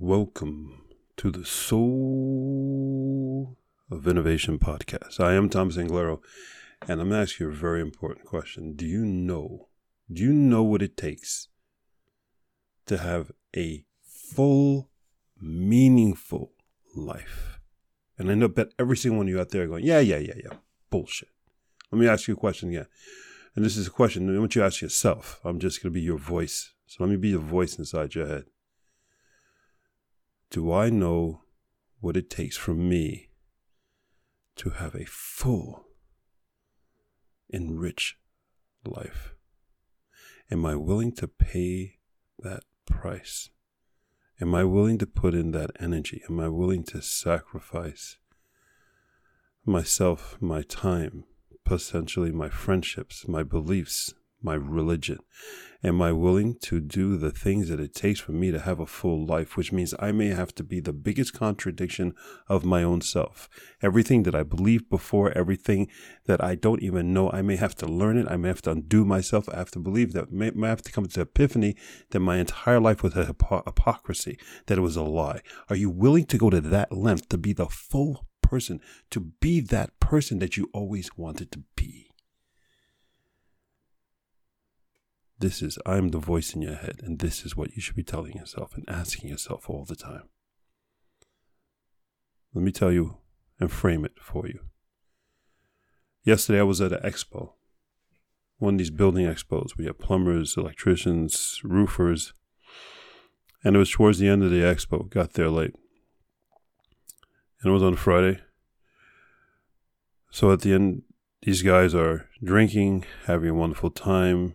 Welcome to the Soul of Innovation podcast. I am Tom Anglero, and I'm going to ask you a very important question. Do you know, do you know what it takes to have a full, meaningful life? And I know bet every single one of you out there going, yeah, yeah, yeah, yeah, bullshit. Let me ask you a question again. And this is a question I want you to ask yourself. I'm just going to be your voice. So let me be the voice inside your head. Do I know what it takes from me to have a full, enriched life? Am I willing to pay that price? Am I willing to put in that energy? Am I willing to sacrifice myself, my time, potentially my friendships, my beliefs, my religion? Am I willing to do the things that it takes for me to have a full life, which means I may have to be the biggest contradiction of my own self? Everything that I believed before, everything that I don't even know, I may have to learn it. I may have to undo myself. I have to believe that, I may have to come to epiphany that my entire life was a hypo- hypocrisy, that it was a lie. Are you willing to go to that length to be the full person, to be that person that you always wanted to be? This is, I'm the voice in your head, and this is what you should be telling yourself and asking yourself all the time. Let me tell you and frame it for you. Yesterday, I was at an expo, one of these building expos. We have plumbers, electricians, roofers, and it was towards the end of the expo. Got there late, and it was on Friday. So at the end, these guys are drinking, having a wonderful time,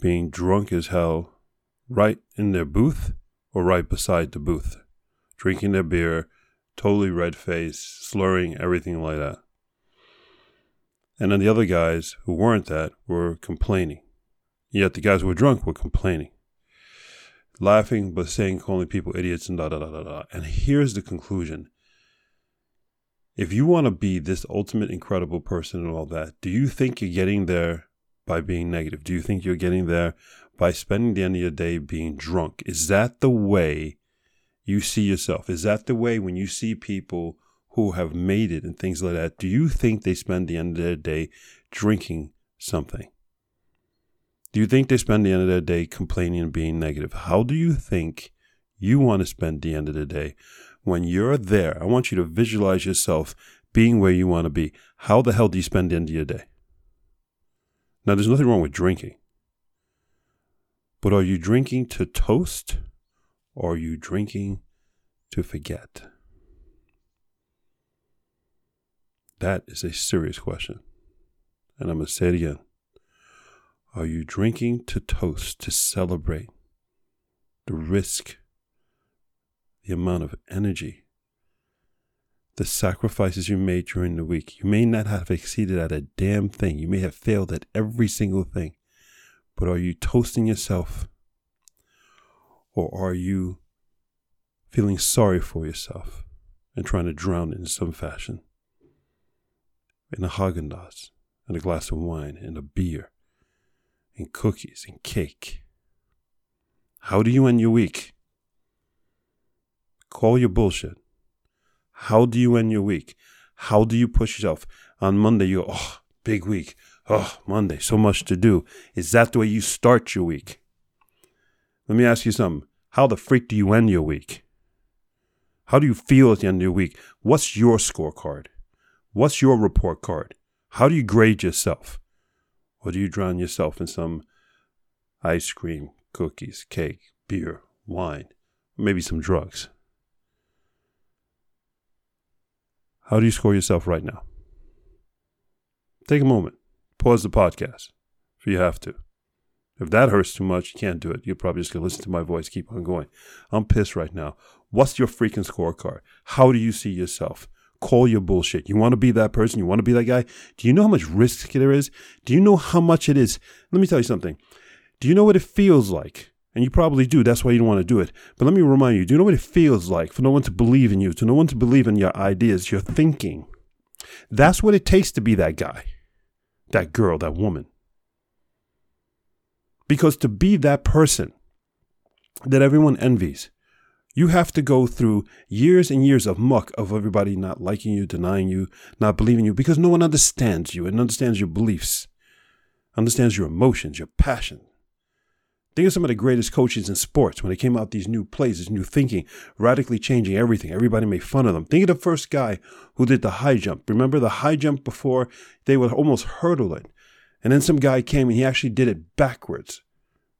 being drunk as hell right in their booth or right beside the booth, drinking their beer, totally red faced, slurring, everything like that. And then the other guys who weren't that were complaining. Yet the guys who were drunk were complaining, laughing but saying calling people idiots and da da da da da. And here's the conclusion. If you want to be this ultimate incredible person and all that, do you think you're getting there by being negative? Do you think you're getting there by spending the end of your day being drunk? Is that the way you see yourself? Is that the way when you see people who have made it and things like that, do you think they spend the end of their day drinking something? Do you think they spend the end of their day complaining and being negative? How do you think you want to spend the end of the day when you're there? I want you to visualize yourself being where you want to be. How the hell do you spend the end of your day? Now, there's nothing wrong with drinking. But are you drinking to toast or are you drinking to forget? That is a serious question. And I'm going to say it again. Are you drinking to toast, to celebrate the risk, the amount of energy, the sacrifices you made during the week. You may not have exceeded at a damn thing. You may have failed at every single thing. But are you toasting yourself? Or are you feeling sorry for yourself and trying to drown it in some fashion? In a Haagen Dazs, and a glass of wine, and a beer, and cookies, and cake. How do you end your week? Call your bullshit. How do you end your week? How do you push yourself? On Monday, you go, oh, big week. Oh, Monday, so much to do. Is that the way you start your week? Let me ask you something. How the freak do you end your week? How do you feel at the end of your week? What's your scorecard? What's your report card? How do you grade yourself? Or do you drown yourself in some ice cream, cookies, cake, beer, wine, maybe some drugs? How do you score yourself right now? Take a moment. Pause the podcast if you have to. If that hurts too much, you can't do it. You're probably just going to listen to my voice, keep on going. I'm pissed right now. What's your freaking scorecard? How do you see yourself? Call your bullshit. You want to be that person? You want to be that guy? Do you know how much risk there is? Do you know how much it is? Let me tell you something. Do you know what it feels like and you probably do. That's why you don't want to do it. But let me remind you do you know what it feels like for no one to believe in you, to no one to believe in your ideas, your thinking? That's what it takes to be that guy, that girl, that woman. Because to be that person that everyone envies, You have to go through years and years of muck of everybody not liking you, denying you, not believing you, because no one understands you and understands your beliefs, understands your emotions, your passion. Think of some of the greatest coaches in sports when they came out these new plays, this new thinking, radically changing everything. Everybody made fun of them. Think of the first guy who did the high jump. Remember the high jump before they would almost hurdle it. And then some guy came and he actually did it backwards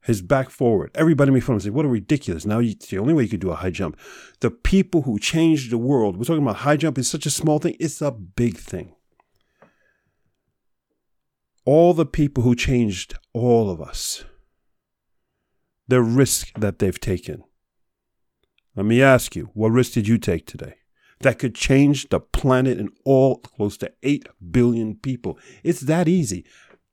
his back forward. Everybody made fun of him. Say, what a ridiculous. Now you, it's the only way you could do a high jump. The people who changed the world, we're talking about high jump is such a small thing. It's a big thing. All the people who changed all of us, the risk that they've taken. Let me ask you, what risk did you take today? That could change the planet and all close to 8 billion people. It's that easy.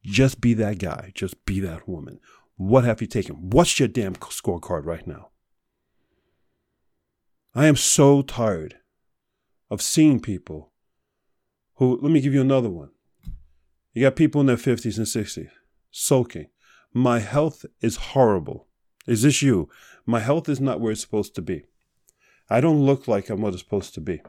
Just be that guy. Just be that woman. What have you taken? What's your damn scorecard right now? I am so tired of seeing people who, let me give you another one. You got people in their 50s and 60s sulking. My health is horrible. Is this you? My health is not where it's supposed to be. I don't look like I'm what it's supposed to be.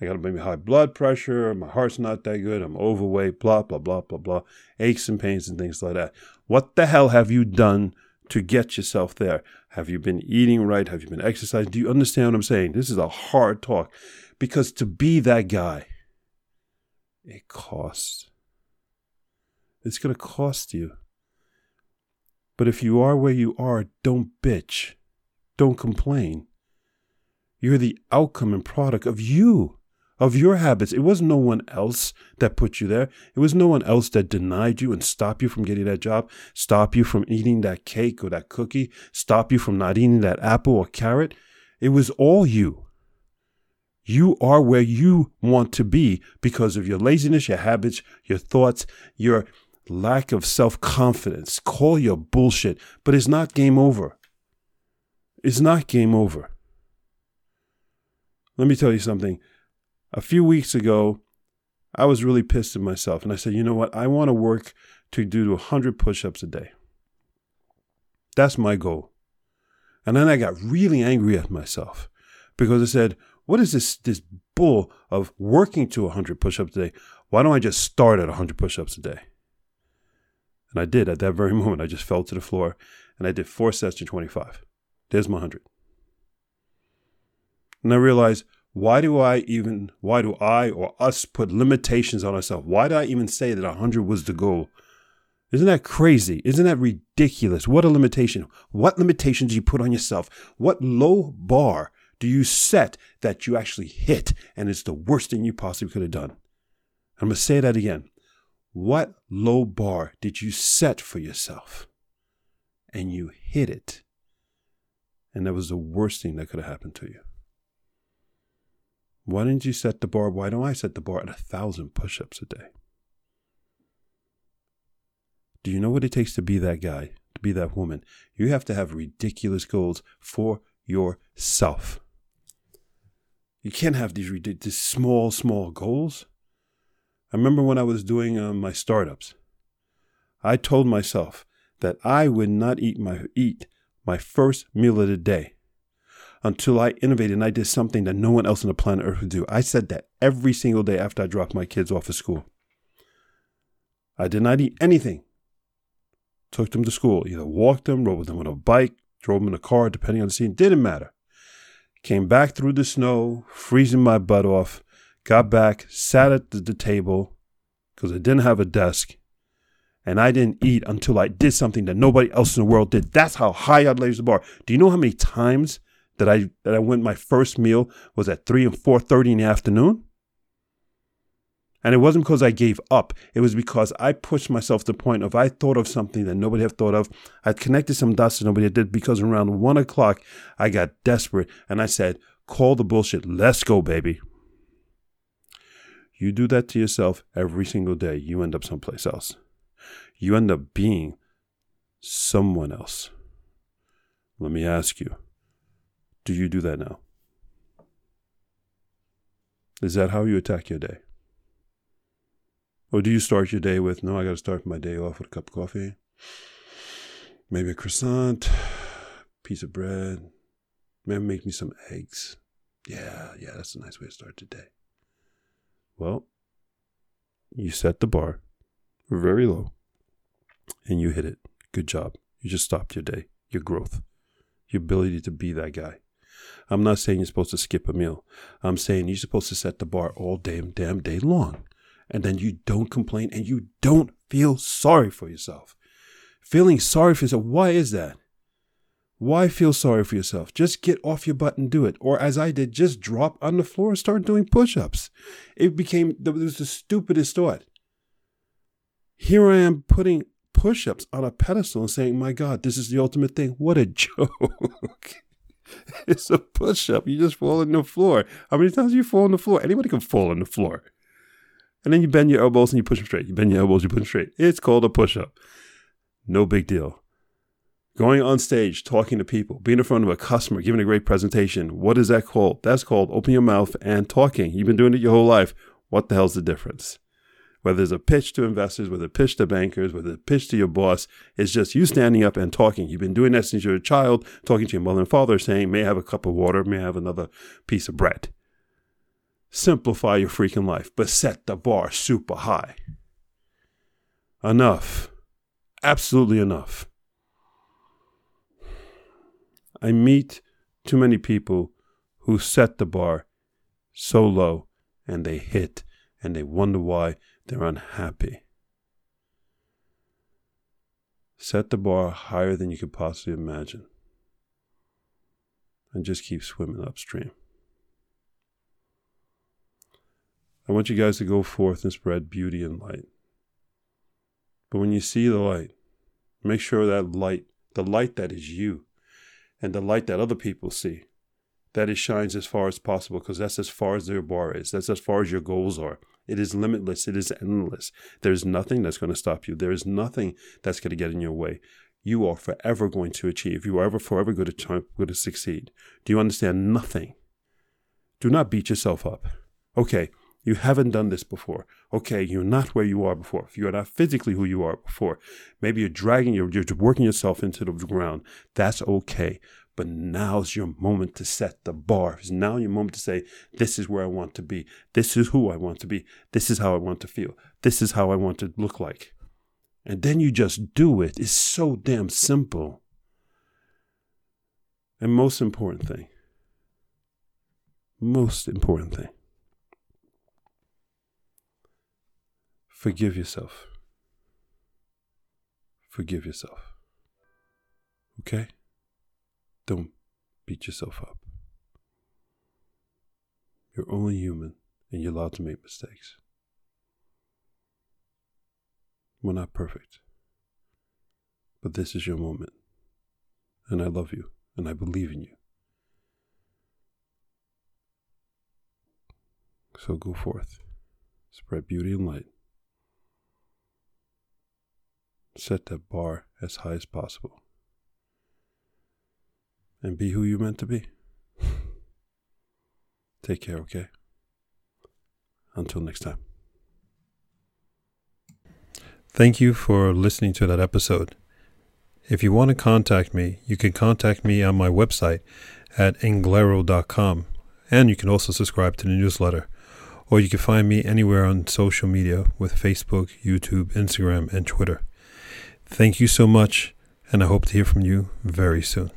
I got maybe high blood pressure, my heart's not that good, I'm overweight, blah, blah, blah, blah, blah, aches and pains and things like that. What the hell have you done to get yourself there? Have you been eating right? Have you been exercising? Do you understand what I'm saying? This is a hard talk because to be that guy, it costs. It's going to cost you. But if you are where you are, don't bitch. Don't complain. You're the outcome and product of you of your habits. It was no one else that put you there. It was no one else that denied you and stopped you from getting that job, stop you from eating that cake or that cookie, stop you from not eating that apple or carrot. It was all you. You are where you want to be because of your laziness, your habits, your thoughts, your lack of self confidence. Call your bullshit, but it's not game over. It's not game over. Let me tell you something a few weeks ago, I was really pissed at myself. And I said, you know what? I want to work to do 100 push ups a day. That's my goal. And then I got really angry at myself because I said, what is this, this bull of working to 100 push ups a day? Why don't I just start at 100 push ups a day? And I did at that very moment. I just fell to the floor and I did four sets to 25. There's my 100. And I realized, why do I even, why do I or us put limitations on ourselves? Why do I even say that 100 was the goal? Isn't that crazy? Isn't that ridiculous? What a limitation. What limitations do you put on yourself? What low bar do you set that you actually hit and it's the worst thing you possibly could have done? I'm going to say that again. What low bar did you set for yourself? And you hit it. And that was the worst thing that could have happened to you. Why didn't you set the bar? Why don't I set the bar at a thousand push ups a day? Do you know what it takes to be that guy, to be that woman? You have to have ridiculous goals for yourself. You can't have these ridiculous small, small goals. I remember when I was doing uh, my startups, I told myself that I would not eat my eat my first meal of the day until I innovated and I did something that no one else on the planet Earth would do. I said that every single day after I dropped my kids off at school. I did not eat anything. Took them to school, either walked them, rode with them on a bike, drove them in a car, depending on the scene. Didn't matter. Came back through the snow, freezing my butt off. Got back, sat at the, the table because I didn't have a desk, and I didn't eat until I did something that nobody else in the world did. That's how high I raised the bar. Do you know how many times that I that I went my first meal was at three and four thirty in the afternoon. And it wasn't because I gave up. It was because I pushed myself to the point of I thought of something that nobody had thought of. I connected some dots that nobody did because around one o'clock I got desperate and I said, call the bullshit. Let's go, baby. You do that to yourself every single day, you end up someplace else. You end up being someone else. Let me ask you do you do that now? Is that how you attack your day? Or do you start your day with, no, I got to start my day off with a cup of coffee, maybe a croissant, piece of bread, maybe make me some eggs. Yeah, yeah, that's a nice way to start the day. Well, you set the bar very low and you hit it. Good job. You just stopped your day, your growth, your ability to be that guy. I'm not saying you're supposed to skip a meal. I'm saying you're supposed to set the bar all damn damn day long. And then you don't complain and you don't feel sorry for yourself. Feeling sorry for yourself, why is that? Why feel sorry for yourself? Just get off your butt and do it. Or as I did, just drop on the floor and start doing push ups. It became, it was the stupidest thought. Here I am putting push ups on a pedestal and saying, my God, this is the ultimate thing. What a joke. it's a push up. You just fall on the floor. How many times do you fall on the floor? Anybody can fall on the floor. And then you bend your elbows and you push them straight. You bend your elbows, you push them straight. It's called a push up. No big deal. Going on stage, talking to people, being in front of a customer, giving a great presentation. What is that called? That's called open your mouth and talking. You've been doing it your whole life. What the hell's the difference? Whether it's a pitch to investors, whether it's a pitch to bankers, whether it's a pitch to your boss, it's just you standing up and talking. You've been doing that since you were a child, talking to your mother and father, saying, May I have a cup of water? May I have another piece of bread? Simplify your freaking life, but set the bar super high. Enough. Absolutely enough. I meet too many people who set the bar so low and they hit and they wonder why they're unhappy. Set the bar higher than you could possibly imagine and just keep swimming upstream. I want you guys to go forth and spread beauty and light. But when you see the light, make sure that light, the light that is you, and the light that other people see, that it shines as far as possible because that's as far as your bar is. That's as far as your goals are. It is limitless. It is endless. There's nothing that's going to stop you. There is nothing that's going to get in your way. You are forever going to achieve. You are ever forever going to, going to succeed. Do you understand? Nothing. Do not beat yourself up. Okay, you haven't done this before. Okay, you're not where you are before. You're not physically who you are before. Maybe you're dragging, you're, you're working yourself into the ground. That's okay. But now's your moment to set the bar. It's now your moment to say, this is where I want to be. This is who I want to be. This is how I want to feel. This is how I want to look like. And then you just do it. It's so damn simple. And most important thing, most important thing, Forgive yourself. Forgive yourself. Okay? Don't beat yourself up. You're only human and you're allowed to make mistakes. We're not perfect. But this is your moment. And I love you and I believe in you. So go forth, spread beauty and light set that bar as high as possible. And be who you're meant to be. Take care, okay? Until next time. Thank you for listening to that episode. If you want to contact me, you can contact me on my website at anglero.com, and you can also subscribe to the newsletter. Or you can find me anywhere on social media with Facebook, YouTube, Instagram, and Twitter. Thank you so much, and I hope to hear from you very soon.